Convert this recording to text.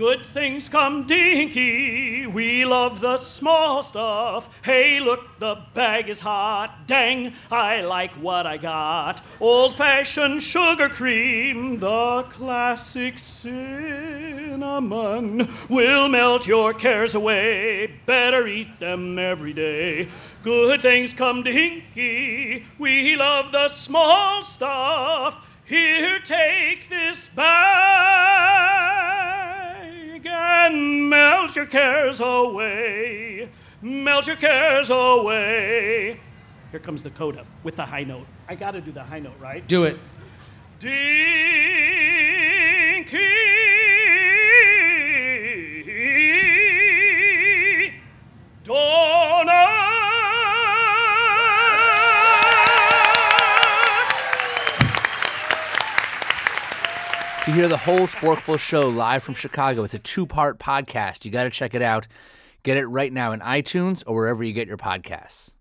Good things come dinky. We love the small stuff. Hey, look, the bag is hot. Dang, I like what I got. Old fashioned sugar cream, the classic cinnamon will melt your cares away. Better eat them every day. Good things come dinky. We love the small stuff. Here, your cares away. Melt your cares away. Here comes the coda with the high note. I gotta do the high note, right? Do it. Dinky To hear the whole Sporkful show live from Chicago, it's a two part podcast. You got to check it out. Get it right now in iTunes or wherever you get your podcasts.